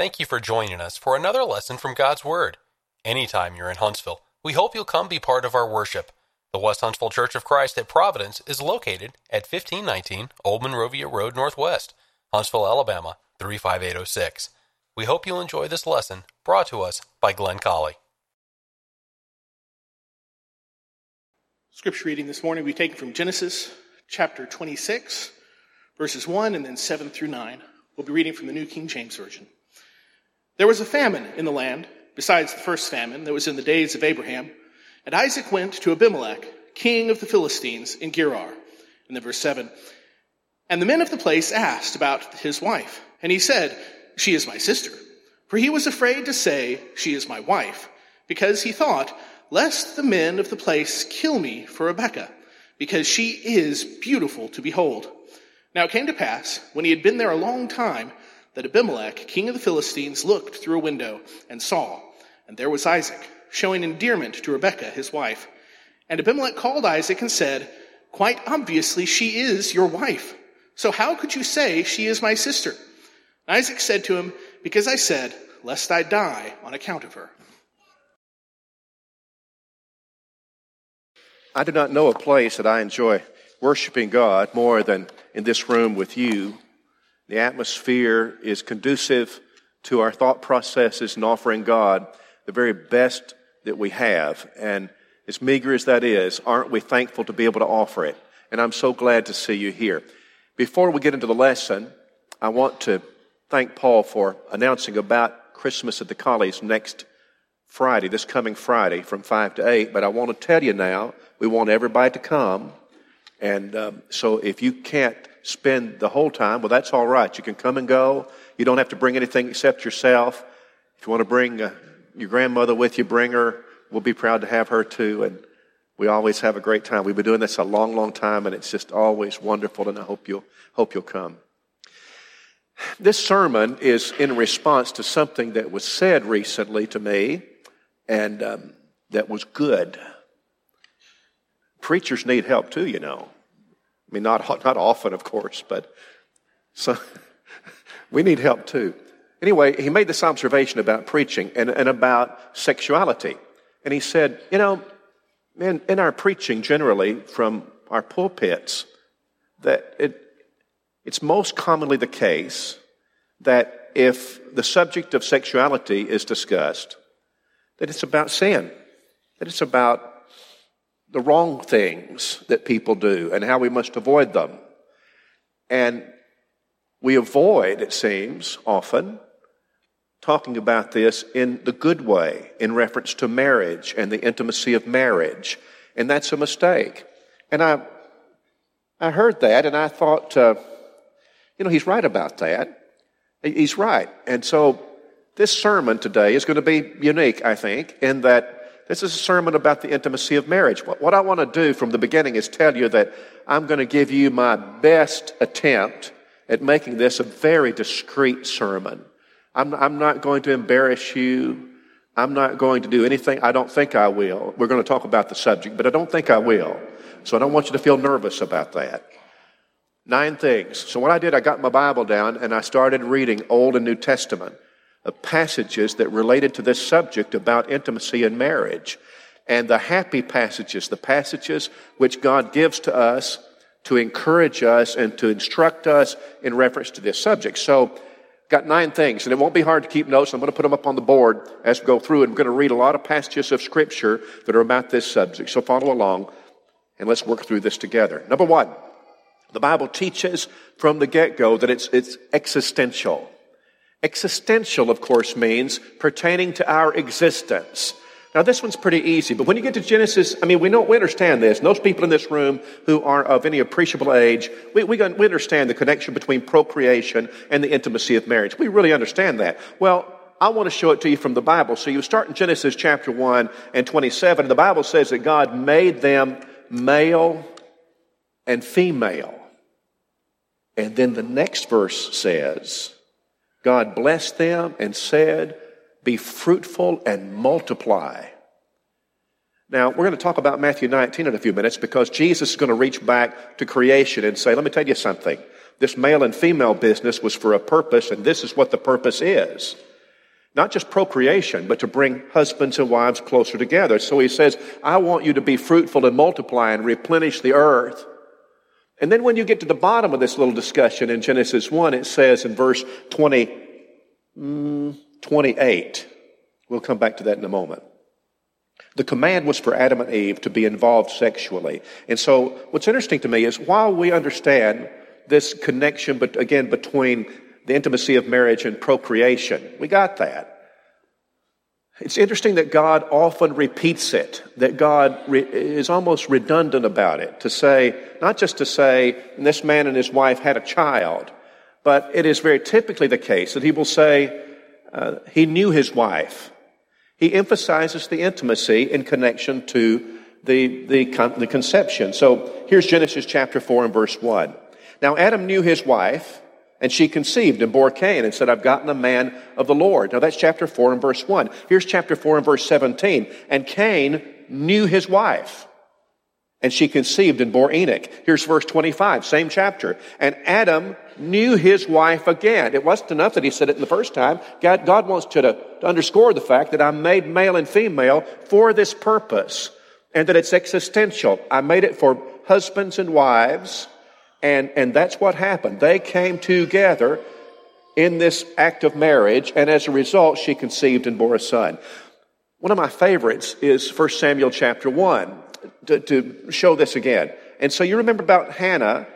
Thank you for joining us for another lesson from God's Word. Anytime you're in Huntsville, we hope you'll come be part of our worship. The West Huntsville Church of Christ at Providence is located at 1519 Old Monrovia Road Northwest, Huntsville, Alabama 35806. We hope you'll enjoy this lesson brought to us by Glenn Colley. Scripture reading this morning we take from Genesis chapter 26, verses 1 and then 7 through 9. We'll be reading from the New King James Version. There was a famine in the land, besides the first famine that was in the days of Abraham. And Isaac went to Abimelech, king of the Philistines, in Gerar. And then verse 7. And the men of the place asked about his wife. And he said, She is my sister. For he was afraid to say, She is my wife, because he thought, Lest the men of the place kill me for Rebekah, because she is beautiful to behold. Now it came to pass, when he had been there a long time, that Abimelech, king of the Philistines, looked through a window and saw, and there was Isaac, showing endearment to Rebekah, his wife. And Abimelech called Isaac and said, Quite obviously, she is your wife. So how could you say she is my sister? Isaac said to him, Because I said, Lest I die on account of her. I do not know a place that I enjoy worshiping God more than in this room with you the atmosphere is conducive to our thought processes and offering God the very best that we have. And as meager as that is, aren't we thankful to be able to offer it? And I'm so glad to see you here. Before we get into the lesson, I want to thank Paul for announcing about Christmas at the College next Friday, this coming Friday from 5 to 8. But I want to tell you now, we want everybody to come. And um, so if you can't spend the whole time, well, that's all right. You can come and go. You don't have to bring anything except yourself. If you want to bring uh, your grandmother with you, bring her. We'll be proud to have her too. And we always have a great time. We've been doing this a long, long time, and it's just always wonderful. And I hope you'll hope you'll come. This sermon is in response to something that was said recently to me, and um, that was good. Preachers need help too, you know. I mean, not, not often, of course, but so we need help too. Anyway, he made this observation about preaching and, and about sexuality. And he said, you know, in, in our preaching generally from our pulpits, that it, it's most commonly the case that if the subject of sexuality is discussed, that it's about sin, that it's about the wrong things that people do and how we must avoid them. And we avoid, it seems, often talking about this in the good way, in reference to marriage and the intimacy of marriage. And that's a mistake. And I, I heard that and I thought, uh, you know, he's right about that. He's right. And so this sermon today is going to be unique, I think, in that this is a sermon about the intimacy of marriage. What, what I want to do from the beginning is tell you that I'm going to give you my best attempt at making this a very discreet sermon. I'm, I'm not going to embarrass you. I'm not going to do anything. I don't think I will. We're going to talk about the subject, but I don't think I will. So I don't want you to feel nervous about that. Nine things. So what I did, I got my Bible down and I started reading Old and New Testament of passages that related to this subject about intimacy and marriage. And the happy passages, the passages which God gives to us to encourage us and to instruct us in reference to this subject. So, got nine things, and it won't be hard to keep notes. I'm going to put them up on the board as we go through, and we're going to read a lot of passages of Scripture that are about this subject. So, follow along, and let's work through this together. Number one, the Bible teaches from the get go that it's, it's existential. Existential, of course, means pertaining to our existence. Now, this one's pretty easy, but when you get to Genesis, I mean, we know, we understand this. Most people in this room who are of any appreciable age, we, we, we understand the connection between procreation and the intimacy of marriage. We really understand that. Well, I want to show it to you from the Bible. So you start in Genesis chapter 1 and 27, and the Bible says that God made them male and female. And then the next verse says, God blessed them and said, Be fruitful and multiply. Now, we're going to talk about Matthew 19 in a few minutes because Jesus is going to reach back to creation and say, Let me tell you something. This male and female business was for a purpose, and this is what the purpose is. Not just procreation, but to bring husbands and wives closer together. So he says, I want you to be fruitful and multiply and replenish the earth. And then when you get to the bottom of this little discussion in Genesis 1, it says in verse 20, mm, 28, we'll come back to that in a moment. The command was for Adam and Eve to be involved sexually. And so what's interesting to me is while we understand this connection, but again, between the intimacy of marriage and procreation, we got that. It's interesting that God often repeats it, that God re- is almost redundant about it, to say, not just to say, this man and his wife had a child, but it is very typically the case that he will say, uh, he knew his wife. He emphasizes the intimacy in connection to the, the, con- the conception. So here's Genesis chapter 4 and verse 1. Now Adam knew his wife, and she conceived and bore Cain and said, I've gotten a man of the Lord. Now that's chapter 4 and verse 1. Here's chapter 4 and verse 17. And Cain knew his wife. And she conceived and bore Enoch. Here's verse 25, same chapter. And Adam knew his wife again. It wasn't enough that he said it in the first time. God, God wants to, to underscore the fact that I made male and female for this purpose and that it's existential. I made it for husbands and wives and, and that's what happened. They came together in this act of marriage, and as a result, she conceived and bore a son. One of my favorites is 1 Samuel chapter 1 to, to show this again. And so you remember about Hannah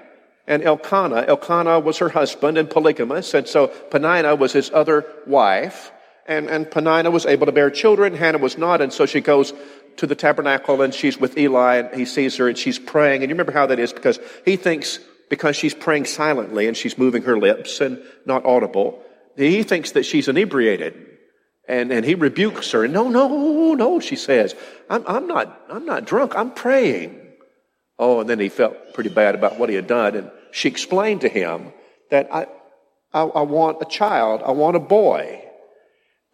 and Elkanah. Elkanah was her husband and polygamous, and so Peninnah was his other wife. And, and Peninnah was able to bear children, Hannah was not, and so she goes to the tabernacle and she's with Eli and he sees her and she's praying. And you remember how that is because he thinks because she's praying silently and she's moving her lips and not audible, he thinks that she's inebriated. And, and he rebukes her. No, no, no, she says. I'm, I'm, not, I'm not drunk. I'm praying. Oh, and then he felt pretty bad about what he had done. And she explained to him that I, I, I want a child. I want a boy.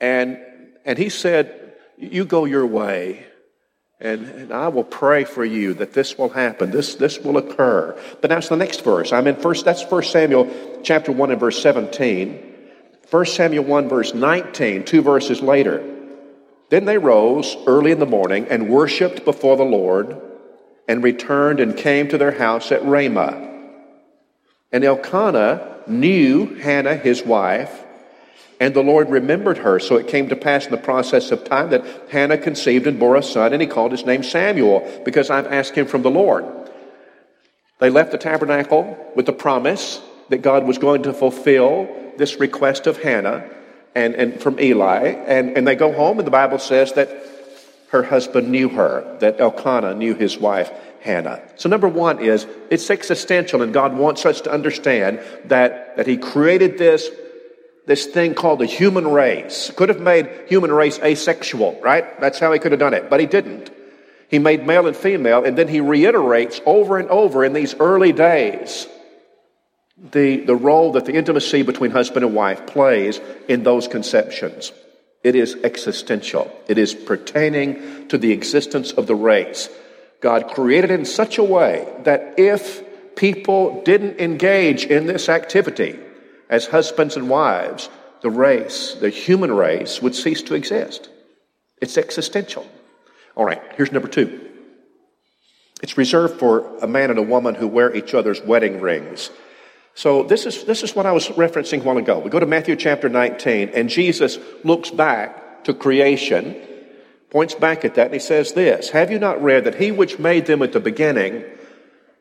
And, and he said, you go your way. And, and, I will pray for you that this will happen. This, this will occur. But that's the next verse. I'm in first, that's First Samuel chapter 1 and verse 17. 1 Samuel 1 verse 19, two verses later. Then they rose early in the morning and worshiped before the Lord and returned and came to their house at Ramah. And Elkanah knew Hannah, his wife, and the Lord remembered her. So it came to pass in the process of time that Hannah conceived and bore a son, and he called his name Samuel, because I've asked him from the Lord. They left the tabernacle with the promise that God was going to fulfill this request of Hannah and, and from Eli. And, and they go home, and the Bible says that her husband knew her, that Elkanah knew his wife, Hannah. So number one is it's existential, and God wants us to understand that, that He created this this thing called the human race. Could have made human race asexual, right? That's how he could have done it, but he didn't. He made male and female, and then he reiterates over and over in these early days the, the role that the intimacy between husband and wife plays in those conceptions. It is existential. It is pertaining to the existence of the race. God created it in such a way that if people didn't engage in this activity, as husbands and wives, the race, the human race, would cease to exist. It's existential. All right, here's number two. It's reserved for a man and a woman who wear each other's wedding rings. So this is, this is what I was referencing a while ago. We go to Matthew chapter 19, and Jesus looks back to creation, points back at that, and he says this Have you not read that he which made them at the beginning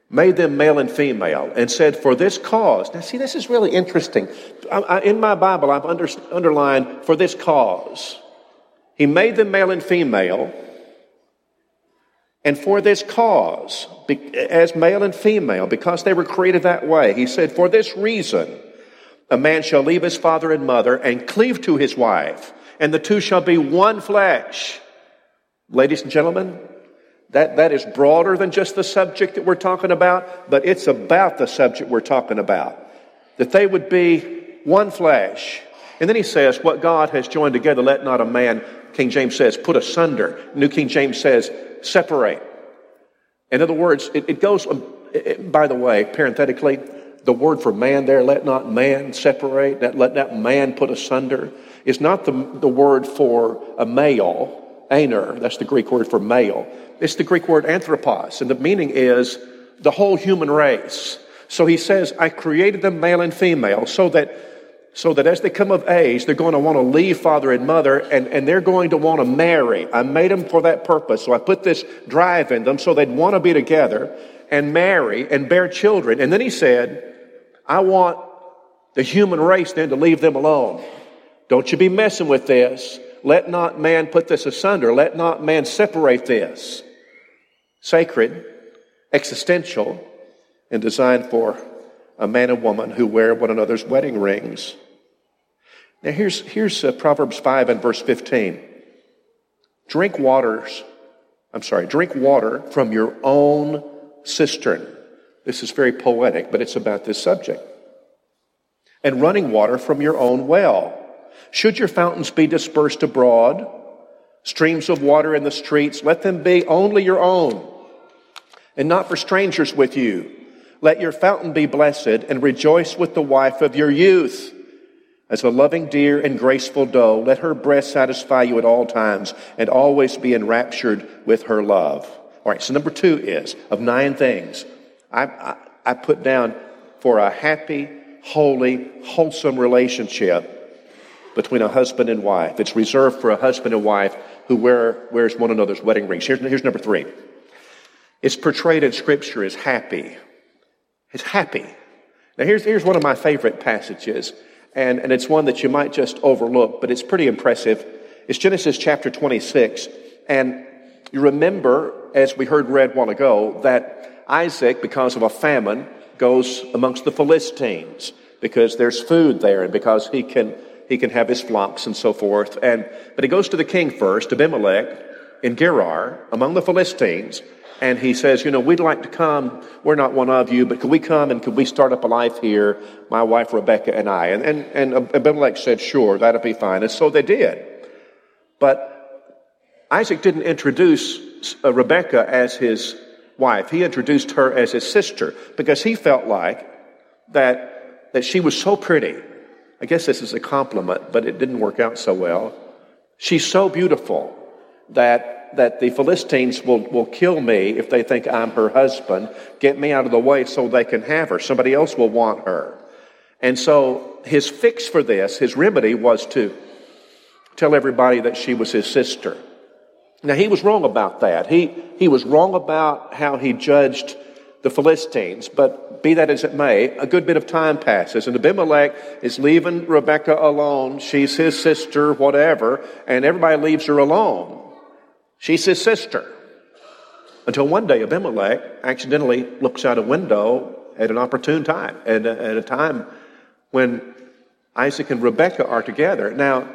made them male and female, and said, For this cause. Now, see, this is really interesting. I, I, in my Bible, I've under, underlined, For this cause. He made them male and female, and for this cause, as male and female, because they were created that way, he said, For this reason, a man shall leave his father and mother and cleave to his wife, and the two shall be one flesh. Ladies and gentlemen, that, that is broader than just the subject that we're talking about, but it's about the subject we're talking about. That they would be one flesh. And then he says, What God has joined together, let not a man, King James says, put asunder. New King James says, separate. In other words, it, it goes, um, it, by the way, parenthetically, the word for man there, let not man separate, that, let not man put asunder, is not the, the word for a male, aner, that's the Greek word for male. It's the Greek word anthropos, and the meaning is the whole human race. So he says, I created them male and female so that so that as they come of age, they're going to want to leave father and mother and, and they're going to want to marry. I made them for that purpose. So I put this drive in them so they'd want to be together and marry and bear children. And then he said, I want the human race then to leave them alone. Don't you be messing with this. Let not man put this asunder. Let not man separate this. Sacred, existential, and designed for a man and woman who wear one another's wedding rings. Now, here's, here's uh, Proverbs 5 and verse 15. Drink waters, I'm sorry, drink water from your own cistern. This is very poetic, but it's about this subject. And running water from your own well. Should your fountains be dispersed abroad, streams of water in the streets, let them be only your own, and not for strangers with you. Let your fountain be blessed, and rejoice with the wife of your youth. As a loving deer and graceful doe, let her breast satisfy you at all times, and always be enraptured with her love. All right, so number two is of nine things I, I, I put down for a happy, holy, wholesome relationship between a husband and wife. It's reserved for a husband and wife who wear, wears one another's wedding rings. Here's, here's number three. It's portrayed in Scripture as happy. It's happy. Now, here's, here's one of my favorite passages, and, and it's one that you might just overlook, but it's pretty impressive. It's Genesis chapter 26. And you remember, as we heard read one ago, that Isaac, because of a famine, goes amongst the Philistines because there's food there and because he can, he can have his flocks and so forth. And, but he goes to the king first, Abimelech, in Gerar, among the Philistines, and he says, You know, we'd like to come. We're not one of you, but could we come and could we start up a life here, my wife Rebecca and I? And, and, and Abimelech said, Sure, that'll be fine. And so they did. But Isaac didn't introduce uh, Rebecca as his wife. He introduced her as his sister because he felt like that, that she was so pretty. I guess this is a compliment, but it didn't work out so well. She's so beautiful that that the Philistines will, will kill me if they think I'm her husband. Get me out of the way so they can have her. Somebody else will want her. And so his fix for this, his remedy was to tell everybody that she was his sister. Now he was wrong about that. He, he was wrong about how he judged the Philistines, but be that as it may, a good bit of time passes, and Abimelech is leaving Rebekah alone. She's his sister, whatever, and everybody leaves her alone. She's his sister. Until one day Abimelech accidentally looks out a window at an opportune time, at a, at a time when Isaac and Rebekah are together. Now,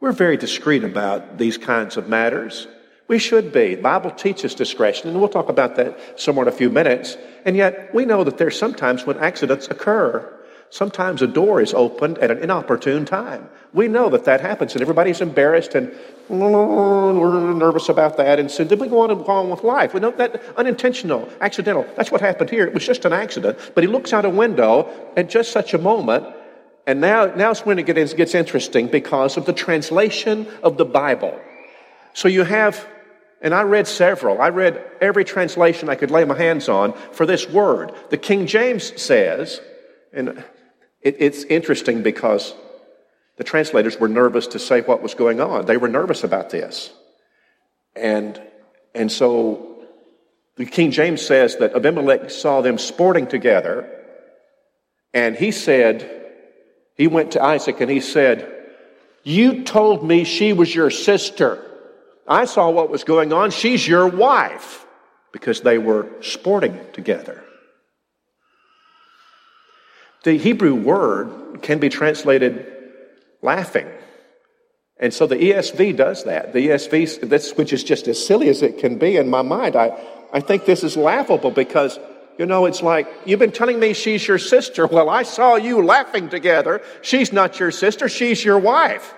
we're very discreet about these kinds of matters. We should be. The Bible teaches discretion, and we'll talk about that somewhere in a few minutes. And yet, we know that there's sometimes when accidents occur. Sometimes a door is opened at an inopportune time. We know that that happens, and everybody's embarrassed and oh, we're nervous about that. And so then we go on and go on with life. We know that unintentional, accidental. That's what happened here. It was just an accident. But he looks out a window at just such a moment, and now now's when it gets interesting because of the translation of the Bible. So you have and I read several. I read every translation I could lay my hands on for this word. The King James says, and it, it's interesting because the translators were nervous to say what was going on. They were nervous about this. And, and so the King James says that Abimelech saw them sporting together, and he said, he went to Isaac and he said, You told me she was your sister. I saw what was going on. She's your wife. Because they were sporting together. The Hebrew word can be translated laughing. And so the ESV does that. The ESV, this, which is just as silly as it can be in my mind, I, I think this is laughable because, you know, it's like, you've been telling me she's your sister. Well, I saw you laughing together. She's not your sister, she's your wife.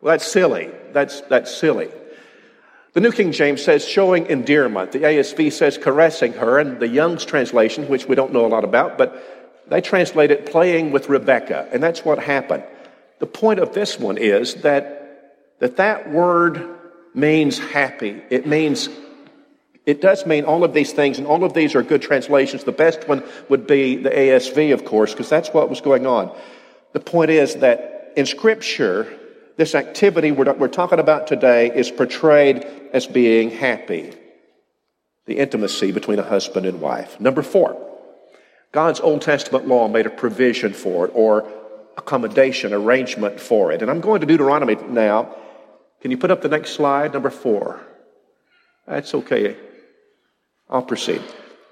Well, that's silly. That's, that's silly. The New King James says showing endearment. The ASV says caressing her, and the Young's translation, which we don't know a lot about, but They translate it playing with Rebecca, and that's what happened. The point of this one is that that, that word means happy. It means it does mean all of these things, and all of these are good translations. The best one would be the ASV, of course, because that's what was going on. The point is that in Scripture, this activity we're, we're talking about today is portrayed as being happy. The intimacy between a husband and wife. Number four, God's Old Testament law made a provision for it or accommodation, arrangement for it. And I'm going to Deuteronomy now. Can you put up the next slide, number four? That's okay. I'll proceed.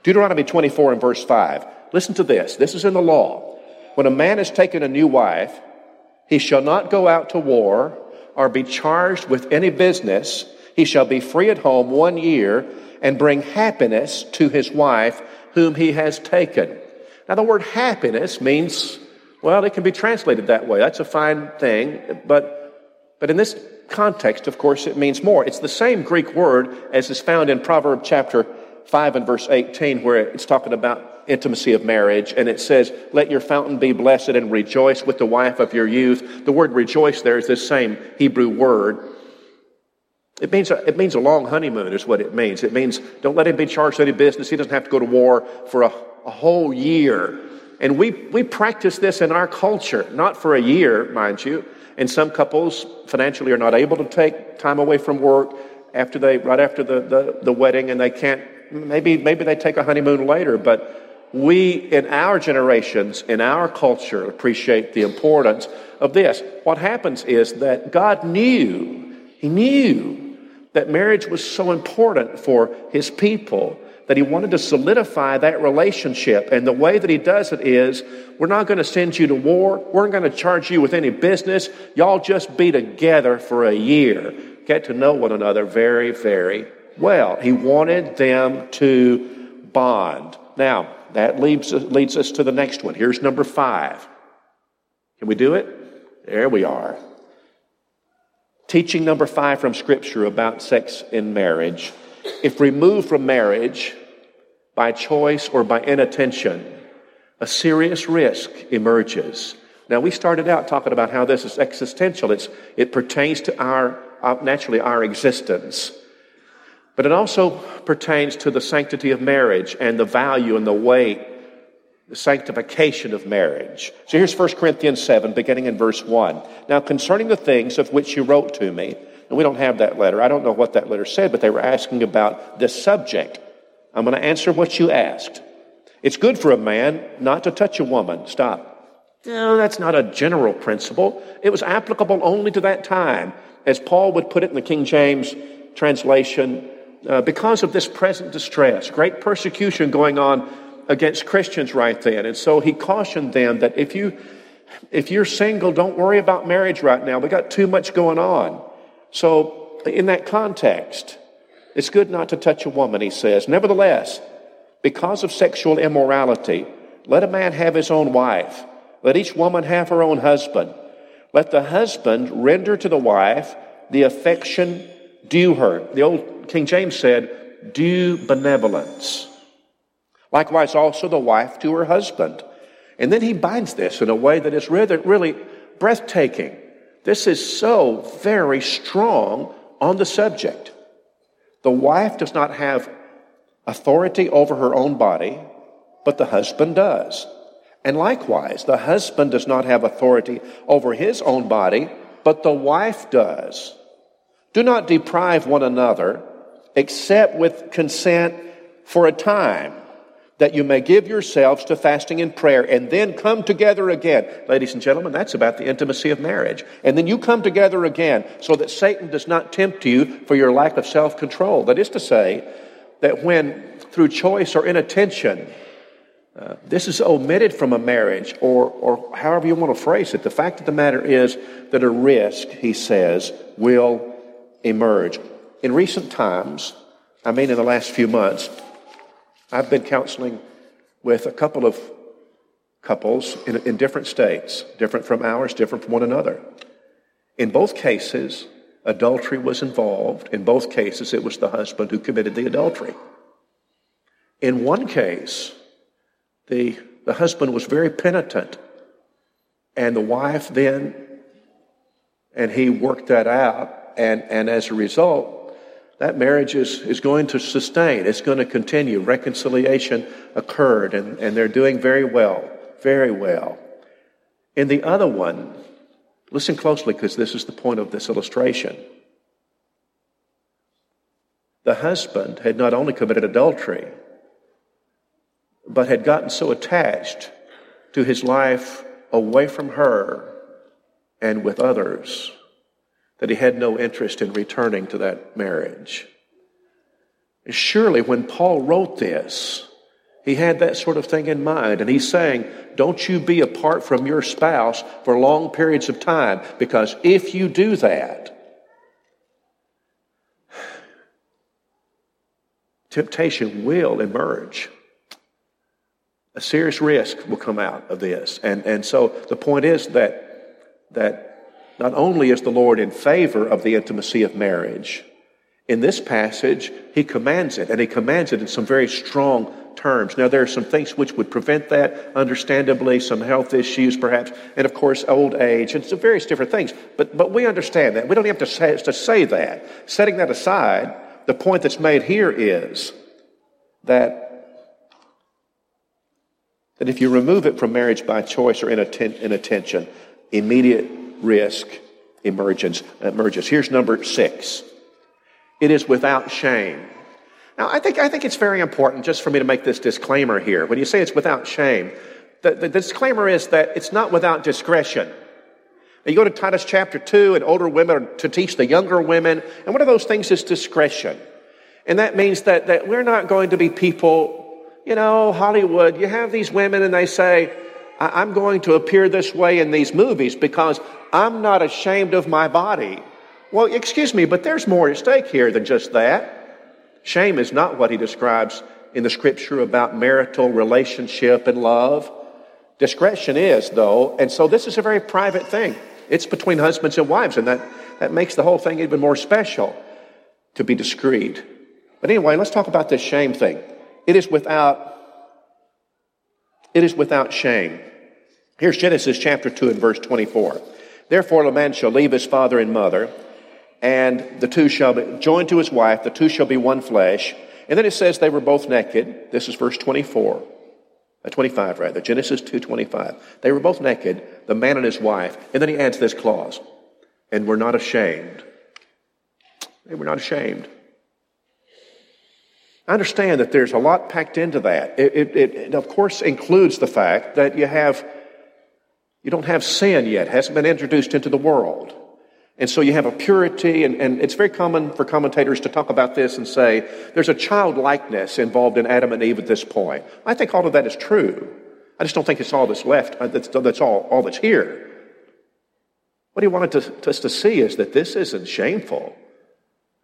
Deuteronomy 24 and verse 5. Listen to this. This is in the law. When a man has taken a new wife, he shall not go out to war or be charged with any business. He shall be free at home one year and bring happiness to his wife whom he has taken. Now, the word happiness means, well, it can be translated that way. That's a fine thing. But, but in this context, of course, it means more. It's the same Greek word as is found in Proverbs chapter 5 and verse 18, where it's talking about intimacy of marriage, and it says, Let your fountain be blessed and rejoice with the wife of your youth. The word rejoice there is the same Hebrew word. It means, a, it means a long honeymoon, is what it means. It means don't let him be charged any business. He doesn't have to go to war for a, a whole year. And we, we practice this in our culture, not for a year, mind you. And some couples financially are not able to take time away from work after they, right after the, the, the wedding, and they can't, maybe, maybe they take a honeymoon later, but we in our generations, in our culture, appreciate the importance of this. What happens is that God knew, He knew that marriage was so important for his people that he wanted to solidify that relationship. And the way that he does it is we're not going to send you to war. We're not going to charge you with any business. Y'all just be together for a year. Get to know one another very, very well. He wanted them to bond. Now, that leads, leads us to the next one. Here's number five. Can we do it? There we are. Teaching number five from Scripture about sex in marriage. If removed from marriage by choice or by inattention, a serious risk emerges. Now, we started out talking about how this is existential. It's, it pertains to our, uh, naturally, our existence. But it also pertains to the sanctity of marriage and the value and the weight the sanctification of marriage. So here's 1 Corinthians 7, beginning in verse 1. Now, concerning the things of which you wrote to me, and we don't have that letter. I don't know what that letter said, but they were asking about this subject. I'm going to answer what you asked. It's good for a man not to touch a woman. Stop. No, that's not a general principle. It was applicable only to that time. As Paul would put it in the King James translation, uh, because of this present distress, great persecution going on against Christians right then. And so he cautioned them that if you if you're single, don't worry about marriage right now. We got too much going on. So in that context, it's good not to touch a woman, he says. Nevertheless, because of sexual immorality, let a man have his own wife. Let each woman have her own husband. Let the husband render to the wife the affection due her. The old King James said, do benevolence. Likewise, also the wife to her husband. And then he binds this in a way that is really breathtaking. This is so very strong on the subject. The wife does not have authority over her own body, but the husband does. And likewise, the husband does not have authority over his own body, but the wife does. Do not deprive one another except with consent for a time that you may give yourselves to fasting and prayer and then come together again. Ladies and gentlemen, that's about the intimacy of marriage. And then you come together again so that Satan does not tempt you for your lack of self control. That is to say, that when through choice or inattention, uh, this is omitted from a marriage, or, or however you want to phrase it, the fact of the matter is that a risk, he says, will emerge. In recent times, I mean in the last few months, I've been counseling with a couple of couples in, in, different states, different from ours, different from one another. In both cases, adultery was involved. In both cases, it was the husband who committed the adultery. In one case, the, The husband was very penitent. And the wife then, and he worked that out. And, and as a result, that marriage is, is going to sustain. It's going to continue. Reconciliation occurred, and, and they're doing very well, very well. In the other one, listen closely because this is the point of this illustration. The husband had not only committed adultery, but had gotten so attached to his life away from her and with others that he had no interest in returning to that marriage. Surely, when Paul wrote this, he had that sort of thing in mind. And he's saying, don't you be apart from your spouse for long periods of time, because if you do that, temptation will emerge. A serious risk will come out of this. And, and so the point is that, that not only is the Lord in favor of the intimacy of marriage, in this passage, he commands it, and he commands it in some very strong terms. Now, there are some things which would prevent that, understandably, some health issues perhaps, and of course, old age, and some various different things. But, but we understand that. We don't have to say, to say that. Setting that aside, the point that's made here is that, that if you remove it from marriage by choice or inattention, immediate risk emergence, emerges. Here's number six. It is without shame. Now, I think, I think it's very important just for me to make this disclaimer here. When you say it's without shame, the, the disclaimer is that it's not without discretion. Now, you go to Titus chapter 2, and older women are to teach the younger women, and one of those things is discretion. And that means that, that we're not going to be people, you know, Hollywood, you have these women and they say, I'm going to appear this way in these movies because I'm not ashamed of my body. Well, excuse me, but there's more at stake here than just that. Shame is not what he describes in the scripture about marital relationship and love. Discretion is, though, and so this is a very private thing. It's between husbands and wives, and that, that makes the whole thing even more special to be discreet. But anyway, let's talk about this shame thing. It is without it is without shame. Here's Genesis chapter 2 and verse 24. Therefore, a man shall leave his father and mother, and the two shall be joined to his wife, the two shall be one flesh. And then it says they were both naked. This is verse 24. Uh, 25 rather, Genesis 2.25. They were both naked, the man and his wife. And then he adds this clause, and were not ashamed. They were not ashamed. I understand that there's a lot packed into that. It, it, it, of course, includes the fact that you have you don't have sin yet, hasn't been introduced into the world. And so you have a purity, and, and it's very common for commentators to talk about this and say there's a childlikeness involved in Adam and Eve at this point. I think all of that is true. I just don't think it's all that's left, uh, that's, that's all, all that's here. What he wanted to, us to see is that this isn't shameful.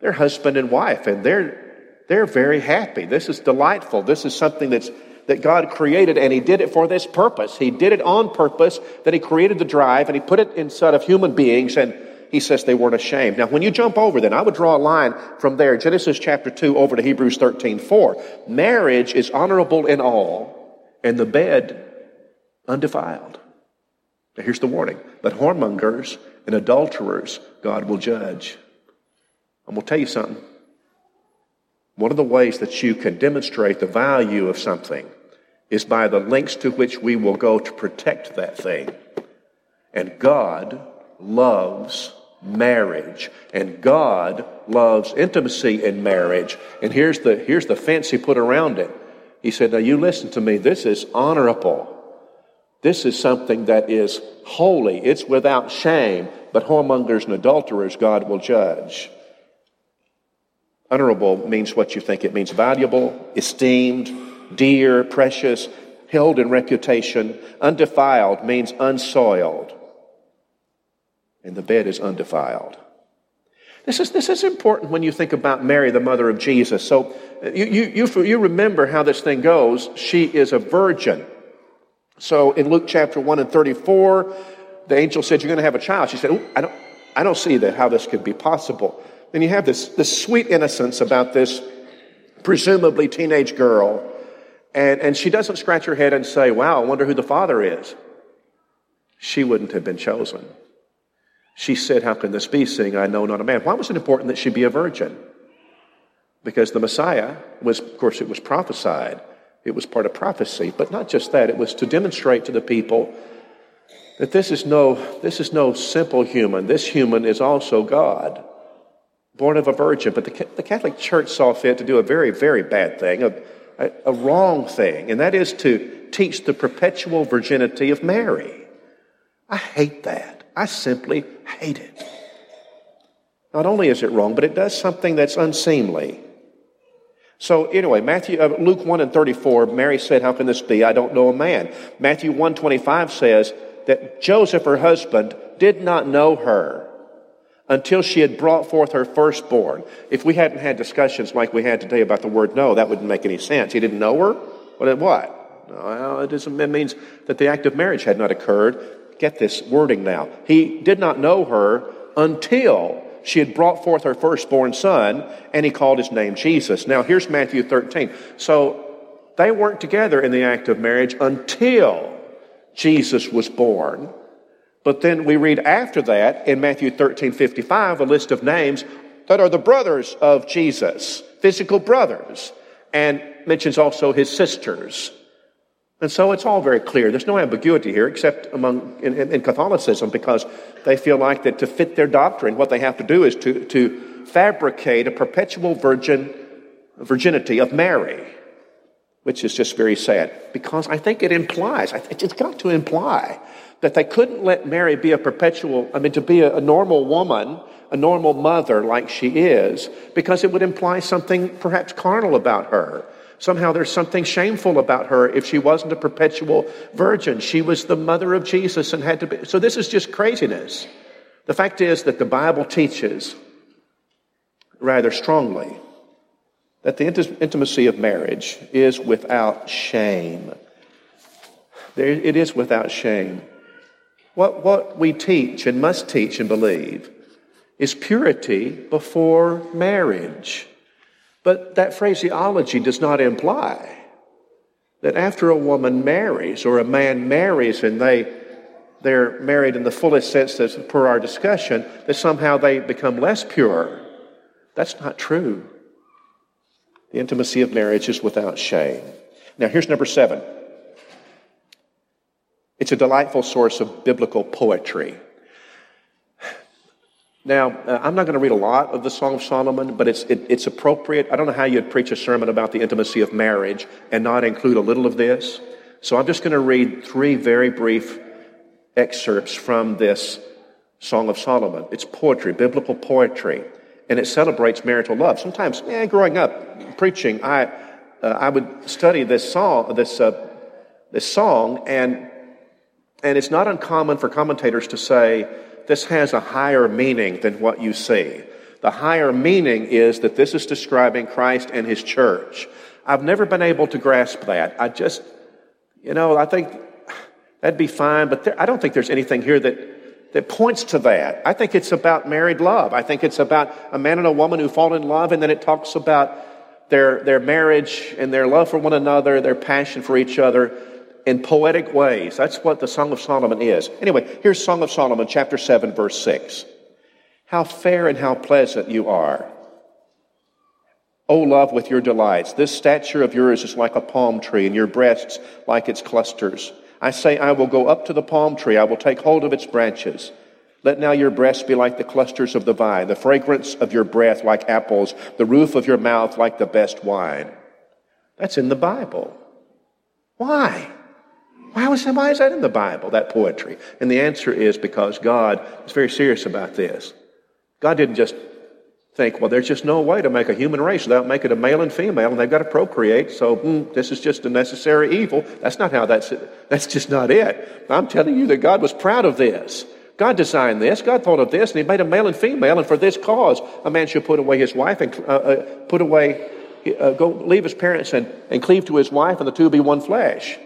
They're husband and wife, and they're, they're very happy. This is delightful. This is something that's that God created, and He did it for this purpose. He did it on purpose, that He created the drive, and He put it inside of human beings, and He says they weren't ashamed. Now, when you jump over, then I would draw a line from there, Genesis chapter 2 over to Hebrews 13 4. Marriage is honorable in all, and the bed undefiled. Now, here's the warning. But whoremongers and adulterers, God will judge. I'm going to tell you something. One of the ways that you can demonstrate the value of something is by the lengths to which we will go to protect that thing. And God loves marriage. And God loves intimacy in marriage. And here's the, here's the fence he put around it. He said, Now you listen to me. This is honorable. This is something that is holy. It's without shame. But whoremongers and adulterers, God will judge. Honorable means what you think it means valuable, esteemed, dear, precious, held in reputation. Undefiled means unsoiled. And the bed is undefiled. This is, this is important when you think about Mary, the mother of Jesus. So you, you, you, you remember how this thing goes. She is a virgin. So in Luke chapter 1 and 34, the angel said, You're going to have a child. She said, I don't, I don't see that how this could be possible. Then you have this, this sweet innocence about this presumably teenage girl And, and she doesn't scratch her head and say, Wow, I wonder who the father is. She wouldn't have been chosen. She said, How can this be, seeing I know not a man? Why was it important that she be a virgin? Because the Messiah was, of course, it was prophesied. It was part of prophecy. But not just that, it was to demonstrate to the people that this is no, this is no simple human. This human is also God, born of a virgin. But the, the Catholic Church saw fit to do a very, very bad thing, a, a, a wrong thing, and that is to teach the perpetual virginity of Mary. I hate that. I simply hate it. Not only is it wrong, but it does something that's unseemly. So anyway, Matthew, uh, Luke 1 and 34, Mary said, how can this be? I don't know a man. Matthew 1 25 says that Joseph, her husband, did not know her until she had brought forth her firstborn. If we hadn't had discussions like we had today about the word no, that wouldn't make any sense. He didn't know her? What? what? Well, it, doesn't, it means that the act of marriage had not occurred. Get this wording now. He did not know her until she had brought forth her firstborn son, and he called his name Jesus. Now, here's Matthew 13. So they weren't together in the act of marriage until Jesus was born. But then we read after that in Matthew 13 55 a list of names that are the brothers of Jesus, physical brothers, and mentions also his sisters. And so it's all very clear. There's no ambiguity here, except among in, in, Catholicism, because they feel like that to fit their doctrine, what they have to do is to, to fabricate a perpetual virgin virginity of Mary, which is just very sad. Because I think it implies, it's got to imply that they couldn't let Mary be a perpetual, I mean, to be a, a normal woman, a normal mother like she is, because it would imply something perhaps carnal about her Somehow there's something shameful about her if she wasn't a perpetual virgin. She was the mother of Jesus and had to be. So this is just craziness. The fact is that the Bible teaches rather strongly that the intimacy of marriage is without shame. it is without shame. What, what we teach and must teach and believe is purity before marriage. But that phraseology does not imply that after a woman marries or a man marries and they they're married in the fullest sense as per our discussion, that somehow they become less pure. That's not true. The intimacy of marriage is without shame. Now, here's number seven it's a delightful source of biblical poetry. Now, uh, I'm not going to read a lot of the Song of Solomon, but it's, it, it's appropriate. I don't know how you'd preach a sermon about the intimacy of marriage and not include a little of this. So I'm just going to read three very brief excerpts from this Song of Solomon. It's poetry, biblical poetry, and it celebrates marital love. Sometimes, eh, growing up preaching, I, uh, I would study this song, this, uh, this song, and, and it's not uncommon for commentators to say, this has a higher meaning than what you see. The higher meaning is that this is describing Christ and his church. I've never been able to grasp that. I just, you know, I think that'd be fine, but there, I don't think there's anything here that, that points to that. I think it's about married love. I think it's about a man and a woman who fall in love, and then it talks about their, their marriage and their love for one another, their passion for each other in poetic ways. That's what the Song of Solomon is. Anyway, here's Song of Solomon, chapter 7, verse 6. How fair and how pleasant you are. O love with your delights. This stature of yours is like a palm tree, and your breasts like its clusters. I say, I will go up to the palm tree. I will take hold of its branches. Let now your breasts be like the clusters of the vine, the fragrance of your breath like apples, the roof of your mouth like the best wine. That's in the Bible. Why? Why, was, why is that in the Bible, that poetry? And the answer is because God is very serious about this. God didn't just think, well, there's just no way to make a human race without making a male and female, and they've got to procreate, so mm, this is just a necessary evil. That's not how that's. That's just not it. I'm telling you that God was proud of this. God designed this. God thought of this, and He made a male and female, and for this cause, a man should put away his wife and uh, uh, put away, uh, go leave his parents and, and cleave to his wife, and the two be one flesh.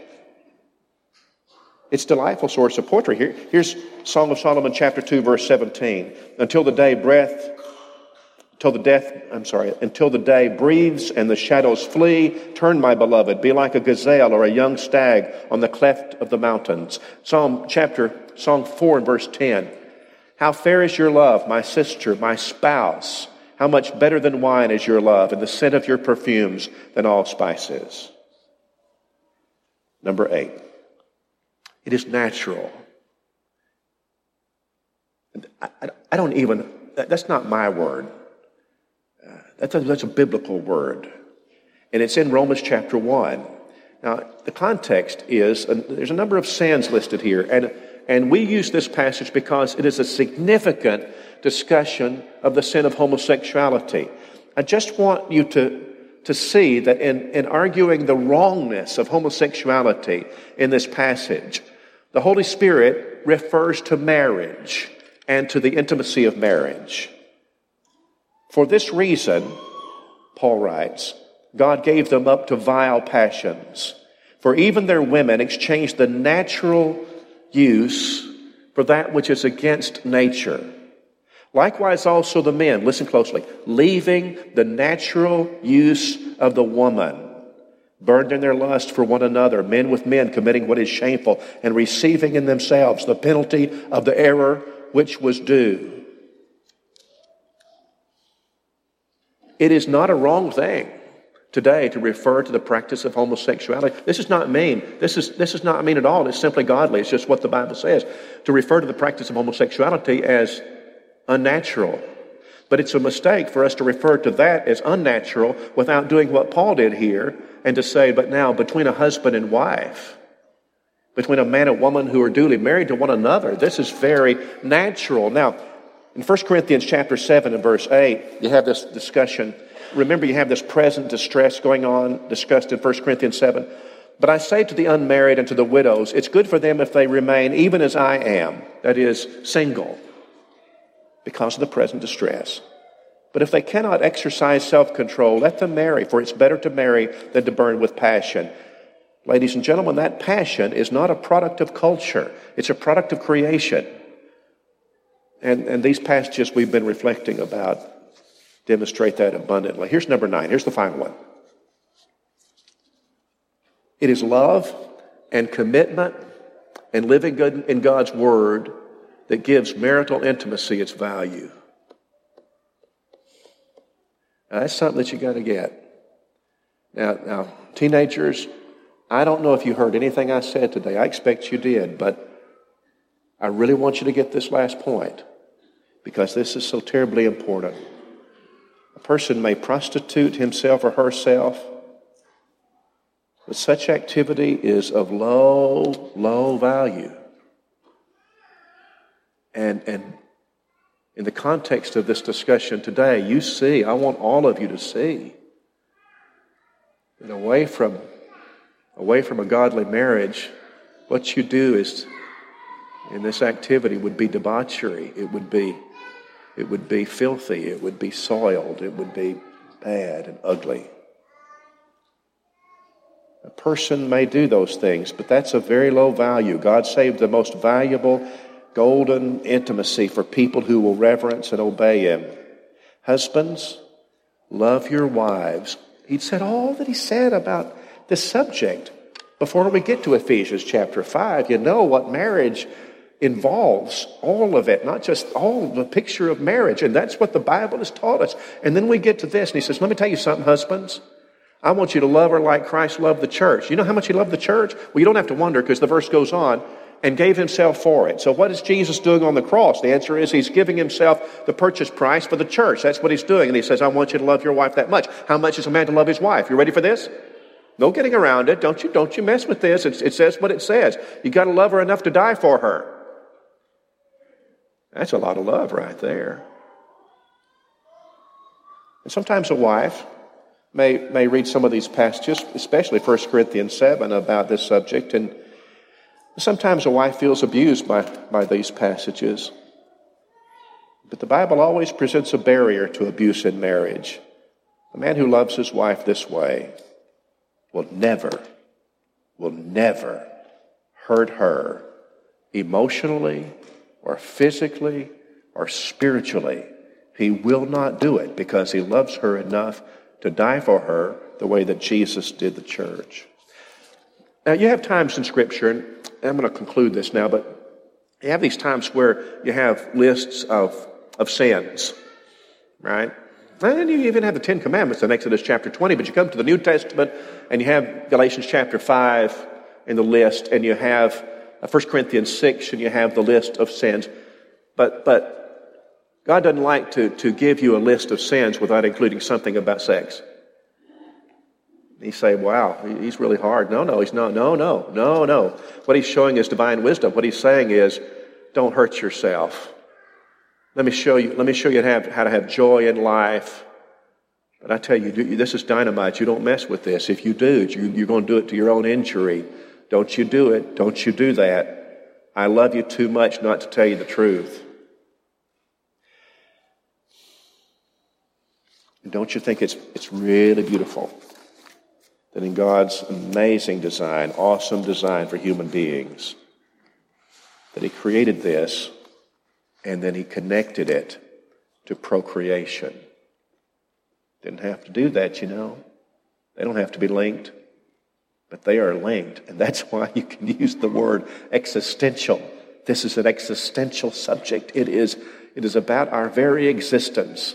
It's delightful source of poetry. Here, here's Song of Solomon, chapter 2, verse 17. Until the day breath till the death, I'm sorry, until the day breathes and the shadows flee. Turn, my beloved, be like a gazelle or a young stag on the cleft of the mountains. Psalm chapter, Psalm 4 and verse 10. How fair is your love, my sister, my spouse. How much better than wine is your love, and the scent of your perfumes than all spices. Number eight. It is natural. I, I, I don't even, that's not my word. Uh, that's, a, that's a biblical word. And it's in Romans chapter 1. Now, the context is uh, there's a number of sins listed here, and, and we use this passage because it is a significant discussion of the sin of homosexuality. I just want you to, to see that in, in arguing the wrongness of homosexuality in this passage, the Holy Spirit refers to marriage and to the intimacy of marriage. For this reason, Paul writes, God gave them up to vile passions. For even their women exchanged the natural use for that which is against nature. Likewise, also the men, listen closely, leaving the natural use of the woman burned in their lust for one another, men with men committing what is shameful, and receiving in themselves the penalty of the error which was due. It is not a wrong thing today to refer to the practice of homosexuality. This is not mean. This is, this is not mean at all. It's simply godly. It's just what the Bible says. To refer to the practice of homosexuality as unnatural. But it's a mistake for us to refer to that as unnatural without doing what Paul did here and to say, but now between a husband and wife, between a man and woman who are duly married to one another, this is very natural. Now, in 1 Corinthians chapter 7 and verse 8, you have this discussion. Remember, you have this present distress going on, discussed in 1 Corinthians 7. But I say to the unmarried and to the widows, it's good for them if they remain even as I am, that is, single, because of the present distress. But if they cannot exercise self control, let them marry, for it's better to marry than to burn with passion. Ladies and gentlemen, that passion is not a product of culture, it's a product of creation. And, and these passages we've been reflecting about demonstrate that abundantly. Here's number nine. Here's the final one it is love and commitment and living good in God's Word that gives marital intimacy its value. Now, that's something that you got to get. Now, now, teenagers, I don't know if you heard anything I said today. I expect you did, but I really want you to get this last point because this is so terribly important. A person may prostitute himself or herself, but such activity is of low, low value. And, and in the context of this discussion today, you see, I want all of you to see that away from, away from a godly marriage, what you do is in this activity would be debauchery. It would be, it would be filthy. It would be soiled. It would be bad and ugly. A person may do those things, but that's of very low value. God saved the most valuable golden intimacy for people who will reverence and obey him. Husbands, love your wives. He said all that he said about this subject. Before we get to Ephesians chapter 5, you know what marriage involves all of it, not just all the picture of marriage. And that's what the Bible has taught us. And then we get to this, and he says, Let me tell you something, husbands. I want you to love her like Christ loved the church. You know how much he loved the church? Well, you don't have to wonder because the verse goes on and gave himself for it. So, what is Jesus doing on the cross? The answer is he's giving himself the purchase price for the church. That's what he's doing. And he says, I want you to love your wife that much. How much is a man to love his wife? You ready for this? No getting around it. Don't you, don't you mess with this. It's, it says what it says. You got to love her enough to die for her. That's a lot of love right there. And sometimes a wife may, may read some of these passages, especially 1 Corinthians 7 about this subject, and Sometimes a wife feels abused by, by these passages. But the Bible always presents a barrier to abuse in marriage. A man who loves his wife this way will never, will never hurt her emotionally or physically or spiritually He will not do it because he loves her enough to die for her the way that Jesus did the church. Now, you have times in Scripture, I'm going to conclude this now, but you have these times where you have lists of, of sins, right? And then you even have the Ten Commandments in Exodus chapter 20, but you come to the New Testament and you have Galatians chapter 5 in the list, and you have 1 uh, Corinthians 6, and you have the list of sins. But, but God doesn't like to, to give you a list of sins without including something about sex. You say, wow, he's really hard. No, no, he's not. No, no, no, no. What he's showing is divine wisdom. What he's saying is, don't hurt yourself. Let me show you, let me show you how to have, joy in life. But I tell you, this is dynamite. You don't mess with this. If you do, you're going to do it to your own injury. Don't you do it. Don't you do that. I love you too much not to tell you the truth. Don't you think it's, it's really beautiful that in God's amazing design, awesome design for human beings, that He created this and then He connected it to procreation? Didn't have to do that, you know. They don't have to be linked, but they are linked. And that's why you can use the word existential. This is an existential subject. It is, it is about our very existence.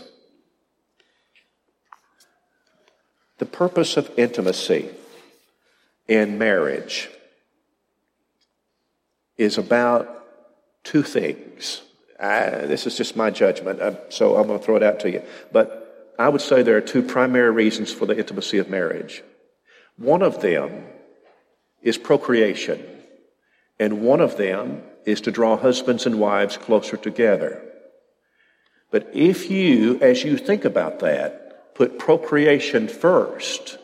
The purpose of intimacy in marriage is about two things. I, this is just my judgment, so I'm going to throw it out to you. But I would say there are two primary reasons for the intimacy of marriage. One of them is procreation, and one of them is to draw husbands and wives closer together. But if you, as you think about that, put procreation first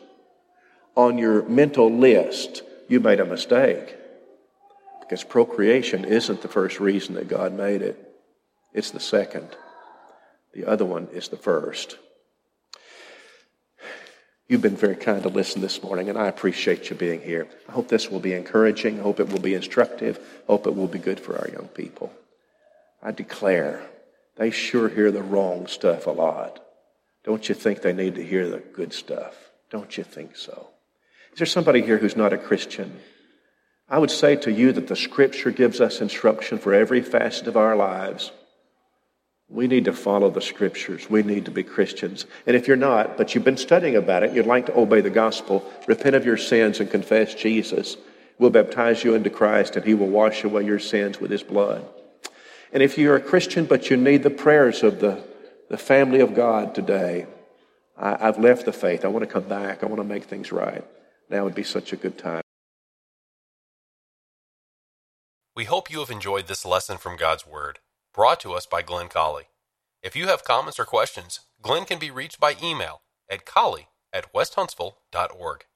on your mental list, you made a mistake. Because procreation isn't the first reason that God made it, it's the second. The other one is the first. You've been very kind to listen this morning, and I appreciate you being here. I hope this will be encouraging. I hope it will be instructive. I hope it will be good for our young people. I declare they sure hear the wrong stuff a lot. Don't you think they need to hear the good stuff? Don't you think so? Is there somebody here who's not a Christian? I would say to you that the Scripture gives us instruction for every facet of our lives. We need to follow the Scriptures. We need to be Christians. And if you're not, but you've been studying about it, you'd like to obey the gospel, repent of your sins and confess Jesus, we'll baptize you into Christ and He will wash away your sins with His blood. And if you're a Christian, but you need the prayers of the the family of God today, I, have left the faith. I want to come back. I want to make things right. Now would be such a good time. We hope you have enjoyed this lesson from God's Word, brought to us by Glenn Colley. If you have comments or questions, Glenn can be reached by email at colley at westhuntsville.org.